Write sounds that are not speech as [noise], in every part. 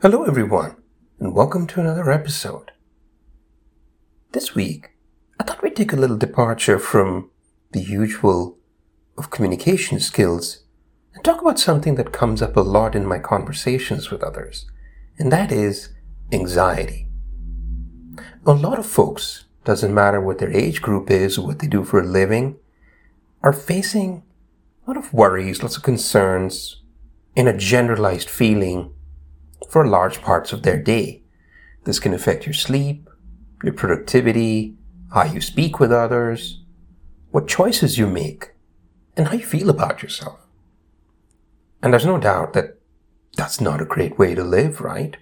Hello, everyone, and welcome to another episode. This week, I thought we'd take a little departure from the usual of communication skills and talk about something that comes up a lot in my conversations with others, and that is anxiety. A lot of folks, doesn't matter what their age group is or what they do for a living, are facing a lot of worries, lots of concerns, and a generalized feeling for large parts of their day. This can affect your sleep, your productivity, how you speak with others, what choices you make, and how you feel about yourself. And there's no doubt that that's not a great way to live, right?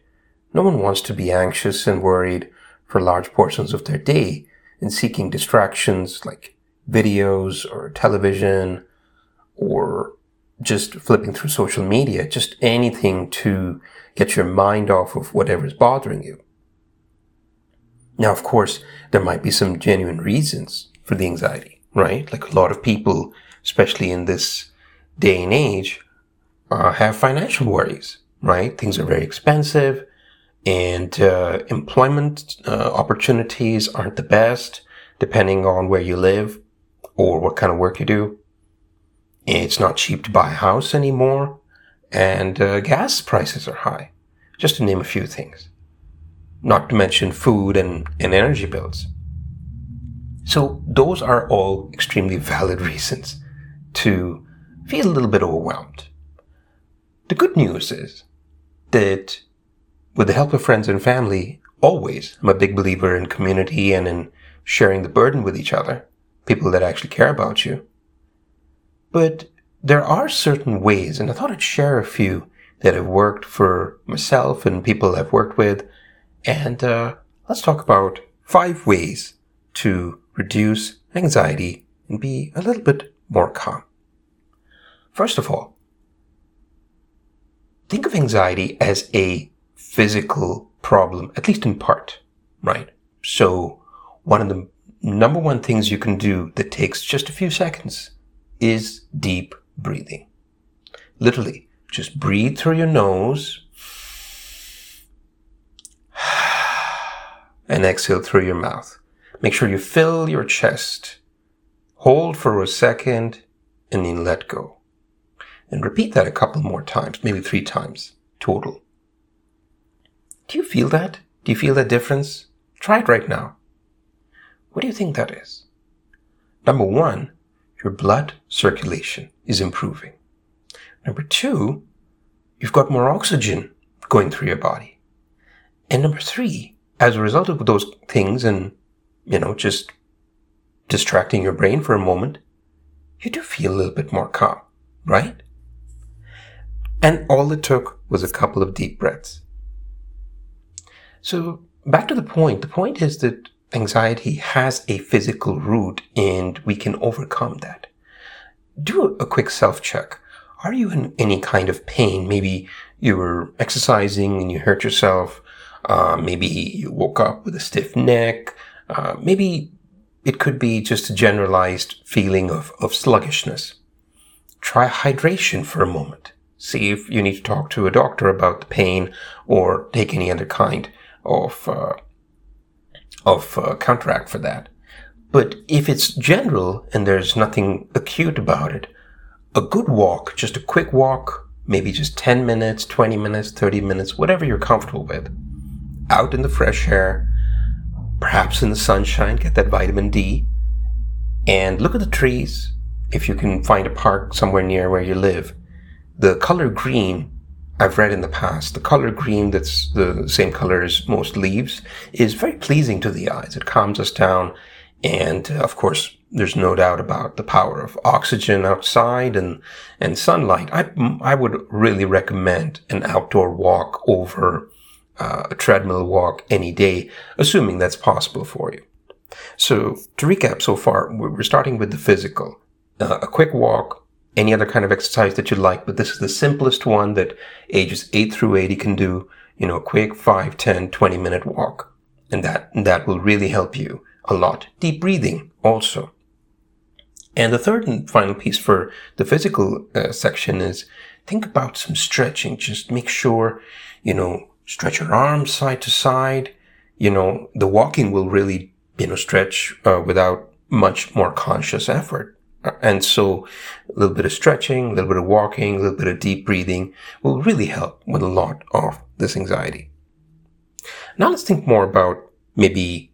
No one wants to be anxious and worried for large portions of their day and seeking distractions like videos or television or just flipping through social media, just anything to get your mind off of whatever is bothering you. Now, of course, there might be some genuine reasons for the anxiety, right? Like a lot of people, especially in this day and age, uh, have financial worries, right? Things are very expensive and uh, employment uh, opportunities aren't the best depending on where you live or what kind of work you do. It's not cheap to buy a house anymore and uh, gas prices are high, just to name a few things. Not to mention food and, and energy bills. So those are all extremely valid reasons to feel a little bit overwhelmed. The good news is that with the help of friends and family, always, I'm a big believer in community and in sharing the burden with each other, people that actually care about you. But there are certain ways, and I thought I'd share a few that have worked for myself and people I've worked with. And uh, let's talk about five ways to reduce anxiety and be a little bit more calm. First of all, think of anxiety as a physical problem, at least in part, right? So one of the number one things you can do that takes just a few seconds is deep breathing. Literally, just breathe through your nose [sighs] and exhale through your mouth. Make sure you fill your chest. Hold for a second and then let go. And repeat that a couple more times, maybe three times total. Do you feel that? Do you feel that difference? Try it right now. What do you think that is? Number one, your blood circulation is improving. Number two, you've got more oxygen going through your body. And number three, as a result of those things and, you know, just distracting your brain for a moment, you do feel a little bit more calm, right? And all it took was a couple of deep breaths. So back to the point. The point is that anxiety has a physical root and we can overcome that. Do a quick self check. Are you in any kind of pain? Maybe you were exercising and you hurt yourself. Uh, maybe you woke up with a stiff neck. Uh, maybe it could be just a generalized feeling of, of sluggishness. Try hydration for a moment. See if you need to talk to a doctor about the pain or take any other kind of uh, of uh, counteract for that. But if it's general and there's nothing acute about it, a good walk, just a quick walk, maybe just 10 minutes, 20 minutes, 30 minutes, whatever you're comfortable with, out in the fresh air, perhaps in the sunshine, get that vitamin D, and look at the trees. If you can find a park somewhere near where you live, the color green I've read in the past, the color green that's the same color as most leaves is very pleasing to the eyes. It calms us down. And uh, of course, there's no doubt about the power of oxygen outside and, and sunlight. I, I would really recommend an outdoor walk over uh, a treadmill walk any day, assuming that's possible for you. So to recap so far, we're starting with the physical. Uh, a quick walk, any other kind of exercise that you like, but this is the simplest one that ages 8 through 80 can do, you know, a quick 5, 10, 20 minute walk. And that, that will really help you a lot. Deep breathing also. And the third and final piece for the physical uh, section is think about some stretching. Just make sure, you know, stretch your arms side to side. You know, the walking will really, you know, stretch uh, without much more conscious effort. And so a little bit of stretching, a little bit of walking, a little bit of deep breathing will really help with a lot of this anxiety. Now let's think more about maybe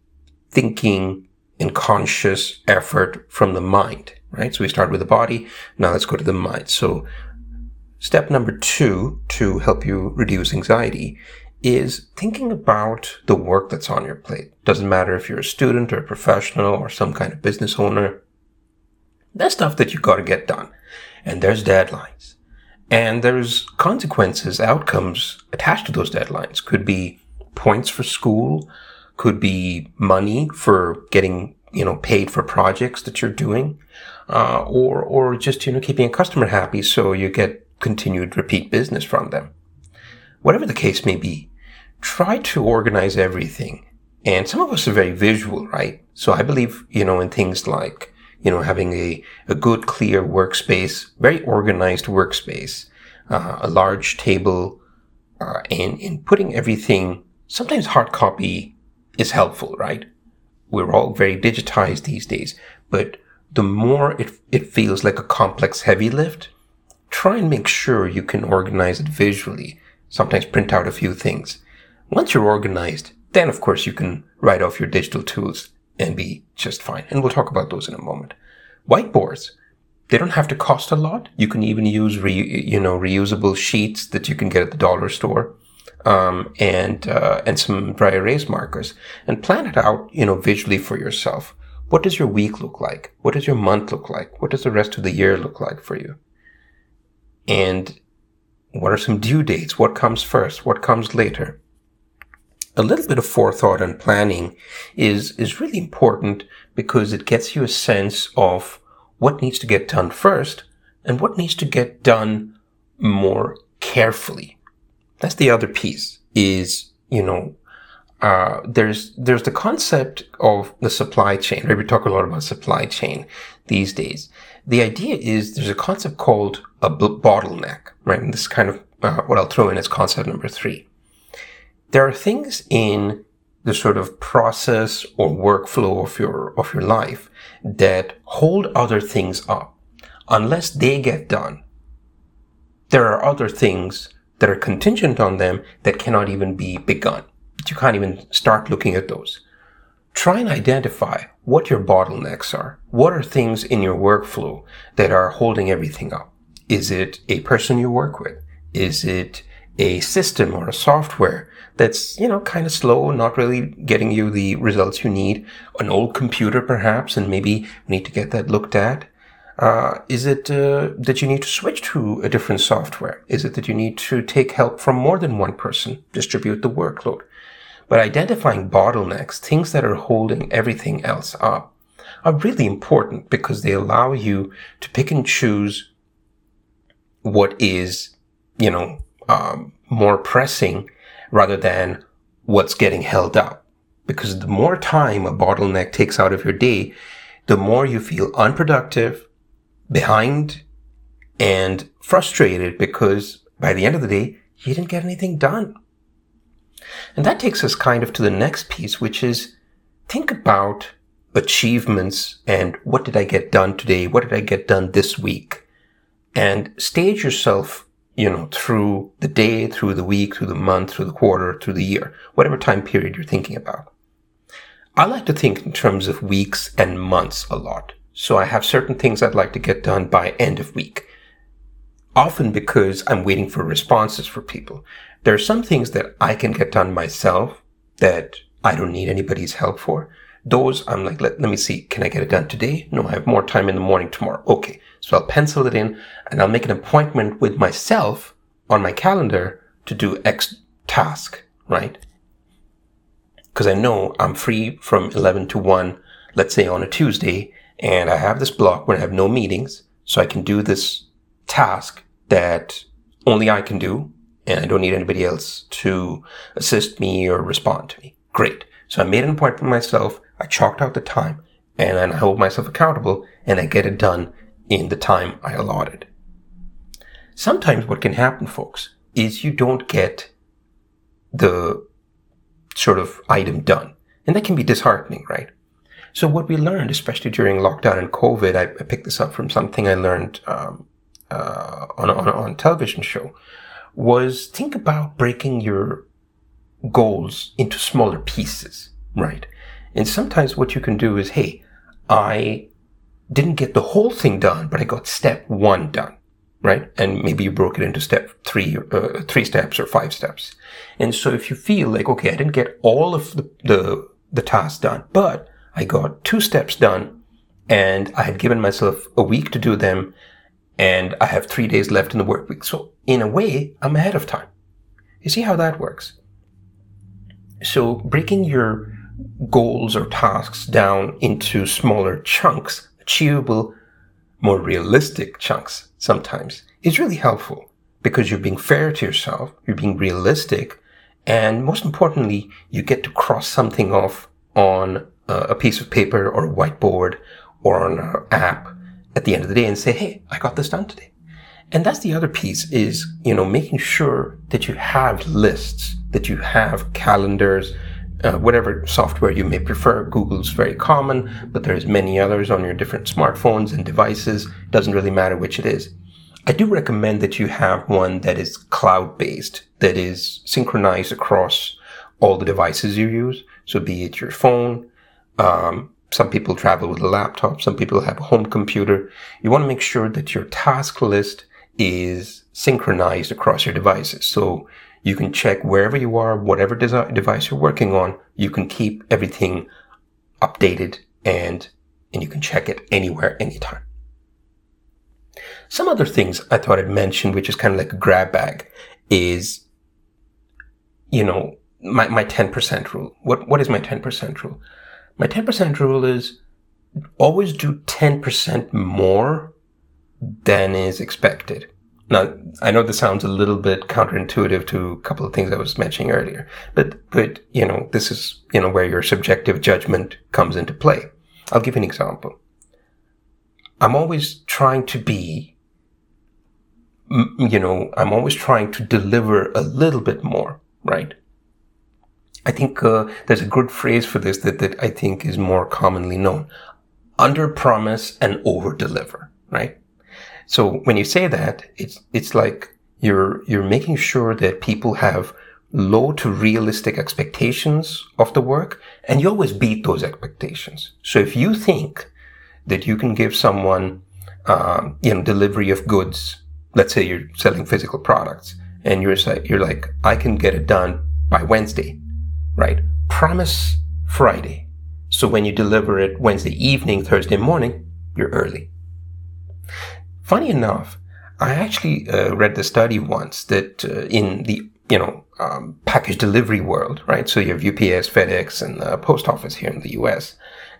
thinking and conscious effort from the mind, right? So we start with the body. Now let's go to the mind. So step number two to help you reduce anxiety is thinking about the work that's on your plate. Doesn't matter if you're a student or a professional or some kind of business owner. That's stuff that you got to get done. And there's deadlines. And there's consequences, outcomes attached to those deadlines. Could be points for school, could be money for getting, you know, paid for projects that you're doing, uh, or, or just, you know, keeping a customer happy so you get continued repeat business from them. Whatever the case may be, try to organize everything. And some of us are very visual, right? So I believe, you know, in things like, you know, having a, a good, clear workspace, very organized workspace, uh, a large table, uh, and in putting everything, sometimes hard copy is helpful, right? We're all very digitized these days, but the more it, it feels like a complex heavy lift, try and make sure you can organize it visually. Sometimes print out a few things once you're organized, then of course you can write off your digital tools and be just fine. And we'll talk about those in a moment. Whiteboards, they don't have to cost a lot. You can even use re, you know reusable sheets that you can get at the dollar store, um, and uh, and some dry erase markers, and plan it out you know visually for yourself. What does your week look like? What does your month look like? What does the rest of the year look like for you? And what are some due dates? What comes first? What comes later? A little bit of forethought and planning is, is really important because it gets you a sense of what needs to get done first and what needs to get done more carefully. That's the other piece is, you know, uh, there's there's the concept of the supply chain. Right? We talk a lot about supply chain these days. The idea is there's a concept called a bottleneck, right? And this is kind of uh, what I'll throw in as concept number three there are things in the sort of process or workflow of your of your life that hold other things up. Unless they get done there are other things that are contingent on them that cannot even be begun. You can't even start looking at those. Try and identify what your bottlenecks are. What are things in your workflow that are holding everything up? Is it a person you work with? Is it a system or a software that's, you know, kind of slow, not really getting you the results you need. An old computer, perhaps, and maybe need to get that looked at. Uh, is it uh, that you need to switch to a different software? Is it that you need to take help from more than one person, distribute the workload? But identifying bottlenecks, things that are holding everything else up, are really important because they allow you to pick and choose what is, you know, um, more pressing rather than what's getting held up. Because the more time a bottleneck takes out of your day, the more you feel unproductive, behind, and frustrated because by the end of the day, you didn't get anything done. And that takes us kind of to the next piece, which is think about achievements and what did I get done today? What did I get done this week? And stage yourself you know, through the day, through the week, through the month, through the quarter, through the year, whatever time period you're thinking about. I like to think in terms of weeks and months a lot. So I have certain things I'd like to get done by end of week. Often because I'm waiting for responses for people. There are some things that I can get done myself that I don't need anybody's help for. Those I'm like, let, let me see, can I get it done today? No, I have more time in the morning tomorrow. Okay. So I'll pencil it in and I'll make an appointment with myself on my calendar to do X task, right? Because I know I'm free from 11 to 1, let's say on a Tuesday, and I have this block where I have no meetings, so I can do this task that only I can do, and I don't need anybody else to assist me or respond to me. Great. So I made an appointment with myself, I chalked out the time, and then I hold myself accountable, and I get it done in the time I allotted. Sometimes what can happen, folks, is you don't get the sort of item done. And that can be disheartening, right? So what we learned, especially during lockdown and COVID, I, I picked this up from something I learned um, uh, on, on, on a television show, was think about breaking your goals into smaller pieces, right? And sometimes what you can do is, hey, I didn't get the whole thing done, but I got step one done, right? And maybe you broke it into step three, uh, three steps or five steps. And so if you feel like, okay, I didn't get all of the, the, the tasks done, but I got two steps done and I had given myself a week to do them and I have three days left in the work week. So in a way, I'm ahead of time. You see how that works? So breaking your goals or tasks down into smaller chunks, achievable, more realistic chunks sometimes is really helpful because you're being fair to yourself, you're being realistic, and most importantly, you get to cross something off on a piece of paper or a whiteboard or on an app at the end of the day and say, Hey, I got this done today. And that's the other piece is, you know, making sure that you have lists, that you have calendars, uh, whatever software you may prefer. Google's very common, but there's many others on your different smartphones and devices. Doesn't really matter which it is. I do recommend that you have one that is cloud based, that is synchronized across all the devices you use. So be it your phone, um, some people travel with a laptop, some people have a home computer. You want to make sure that your task list is synchronized across your devices. So you can check wherever you are, whatever device you're working on, you can keep everything updated and, and you can check it anywhere, anytime. Some other things I thought I'd mention, which is kind of like a grab bag, is, you know, my, my 10% rule. What, what is my 10% rule? My 10% rule is always do 10% more than is expected. Now, I know this sounds a little bit counterintuitive to a couple of things I was mentioning earlier, but, but, you know, this is, you know, where your subjective judgment comes into play. I'll give you an example. I'm always trying to be, you know, I'm always trying to deliver a little bit more, right? I think uh, there's a good phrase for this that, that I think is more commonly known. Under promise and over deliver, right? So when you say that, it's, it's like you're, you're making sure that people have low to realistic expectations of the work and you always beat those expectations. So if you think that you can give someone, um, you know, delivery of goods, let's say you're selling physical products and you're, you're like, I can get it done by Wednesday right? Promise Friday. So when you deliver it Wednesday evening, Thursday morning, you're early. Funny enough, I actually uh, read the study once that uh, in the you know um, package delivery world, right? So you have UPS, FedEx, and the post office here in the U.S.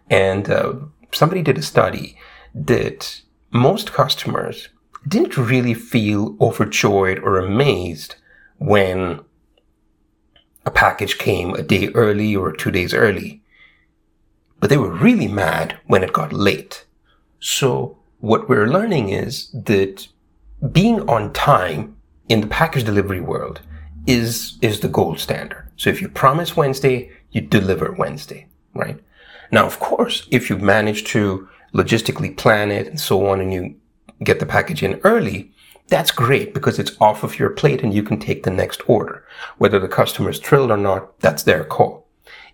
And uh, somebody did a study that most customers didn't really feel overjoyed or amazed when a package came a day early or two days early. But they were really mad when it got late. So what we're learning is that being on time in the package delivery world is, is the gold standard. So if you promise Wednesday, you deliver Wednesday, right? Now, of course, if you manage to logistically plan it and so on and you get the package in early, that's great because it's off of your plate and you can take the next order. Whether the customer is thrilled or not, that's their call.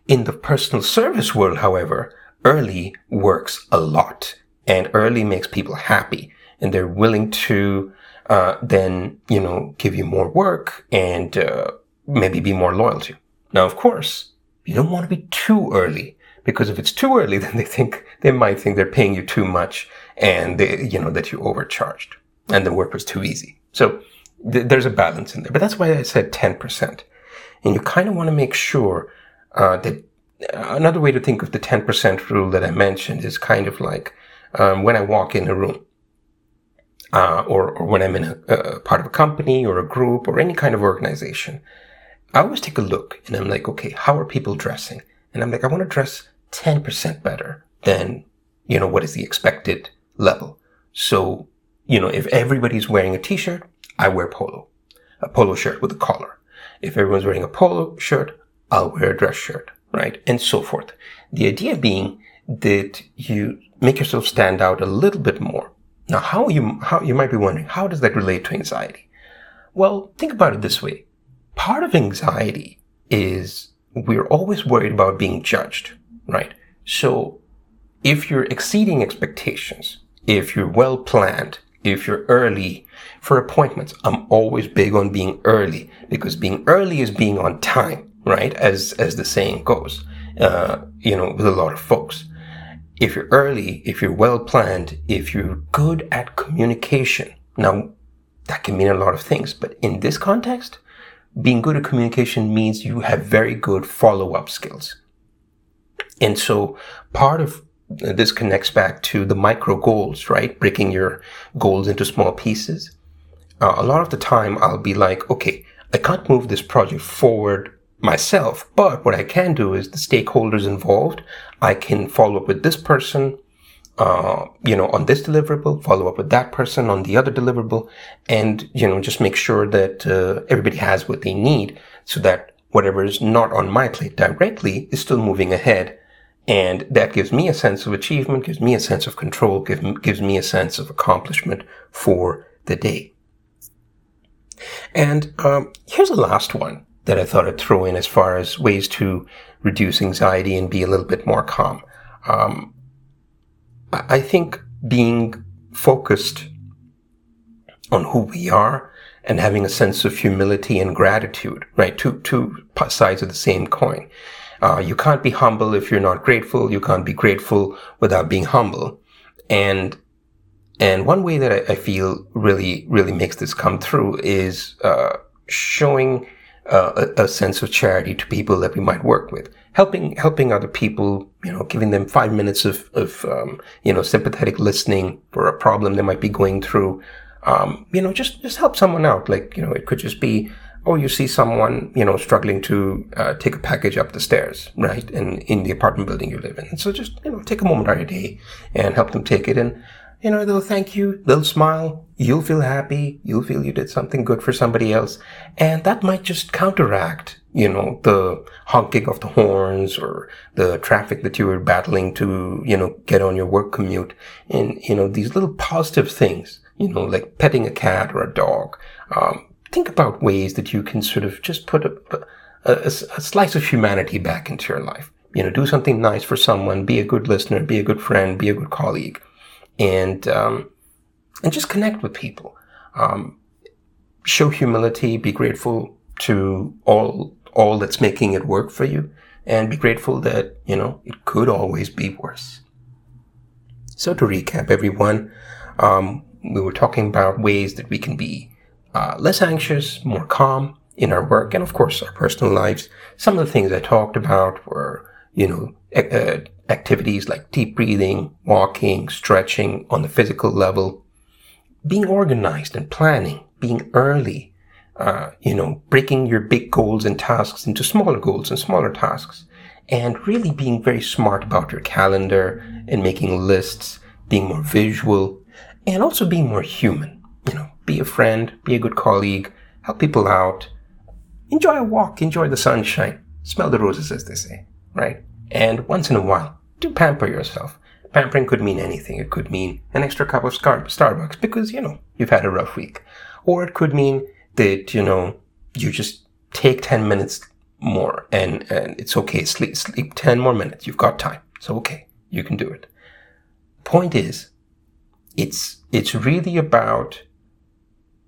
In the personal service world, however, early works a lot and early makes people happy and they're willing to uh, then, you know, give you more work and uh, maybe be more loyal to you. Now, of course, you don't want to be too early because if it's too early, [laughs] then they think, they might think they're paying you too much and they, you know, that you overcharged and the work was too easy. So th- there's a balance in there, but that's why I said 10%. And you kind of want to make sure uh, that another way to think of the 10% rule that I mentioned is kind of like um, when I walk in a room. Uh, or, or when I'm in a, a part of a company or a group or any kind of organization, I always take a look and I'm like, okay, how are people dressing? And I'm like, I want to dress 10% better than, you know, what is the expected level. So you know, if everybody's wearing a t-shirt, I wear polo, a polo shirt with a collar. If everyone's wearing a polo shirt, I'll wear a dress shirt, right? And so forth. The idea being that you make yourself stand out a little bit more. Now, how you, how you might be wondering, how does that relate to anxiety? Well, think about it this way. Part of anxiety is we're always worried about being judged, right? So if you're exceeding expectations, if you're well planned, if you're early for appointments, I'm always big on being early because being early is being on time, right? As, as the saying goes, uh, you know, with a lot of folks. If you're early, if you're well planned, if you're good at communication, now that can mean a lot of things, but in this context, being good at communication means you have very good follow up skills. And so part of this connects back to the micro goals, right? Breaking your goals into small pieces. Uh, a lot of the time I'll be like, okay, I can't move this project forward myself, but what I can do is the stakeholders involved, I can follow up with this person, uh, you know, on this deliverable, follow up with that person on the other deliverable, and, you know, just make sure that uh, everybody has what they need so that whatever is not on my plate directly is still moving ahead. And that gives me a sense of achievement, gives me a sense of control, give, gives me a sense of accomplishment for the day. And um, here's the last one that I thought I'd throw in as far as ways to reduce anxiety and be a little bit more calm. Um, I think being focused on who we are and having a sense of humility and gratitude, right? Two, two sides of the same coin. Uh, you can't be humble if you're not grateful. You can't be grateful without being humble. And and one way that I, I feel really really makes this come through is uh, showing uh, a, a, sense of charity to people that we might work with, helping helping other people. You know, giving them five minutes of of um, you know sympathetic listening for a problem they might be going through. Um, you know, just just help someone out. Like you know, it could just be oh, you see someone, you know, struggling to uh, take a package up the stairs, right? And in the apartment building you live in. And so just, you know, take a moment out of your day and help them take it. And, you know, they'll thank you. They'll smile. You'll feel happy. You'll feel you did something good for somebody else. And that might just counteract, you know, the honking of the horns or the traffic that you were battling to, you know, get on your work commute. And, you know, these little positive things, you know, like petting a cat or a dog, um, think about ways that you can sort of just put a, a, a, slice of humanity back into your life. You know, do something nice for someone, be a good listener, be a good friend, be a good colleague, and um, and just connect with people. Um, show humility, be grateful to all all that's making it work for you, and be grateful that you know it could always be worse. So to recap, everyone, um, we were talking about ways that we can be uh, less anxious, more calm in our work, and of course our personal lives. Some of the things I talked about were, you know, uh, activities like deep breathing, walking, stretching on the physical level, being organized and planning, being early, uh, you know, breaking your big goals and tasks into smaller goals and smaller tasks, and really being very smart about your calendar and making lists, being more visual, and also being more human. You know, be a friend, be a good colleague, help people out, enjoy a walk, enjoy the sunshine, smell the roses, as they say, right? And once in a while, do pamper yourself. Pampering could mean anything. It could mean an extra cup of Starbucks because, you know, you've had a rough week. Or it could mean that, you know, you just take 10 minutes more and, and it's okay. Sleep, sleep 10 more minutes. You've got time. So, okay, you can do it. Point is, it's, it's really about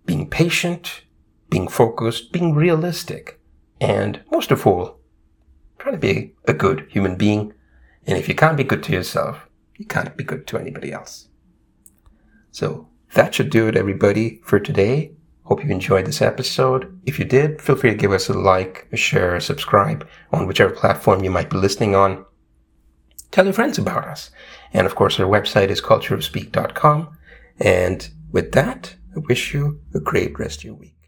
being patient, being focused, being realistic, and most of all, trying to be a good human being. And if you can't be good to yourself, you can't be good to anybody else. So that should do it, everybody, for today. Hope you enjoyed this episode. If you did, feel free to give us a like, a share, a subscribe on whichever platform you might be listening on. Tell your friends about us. And of course, our website is cultureofspeak.com. And with that, I wish you a great rest of your week.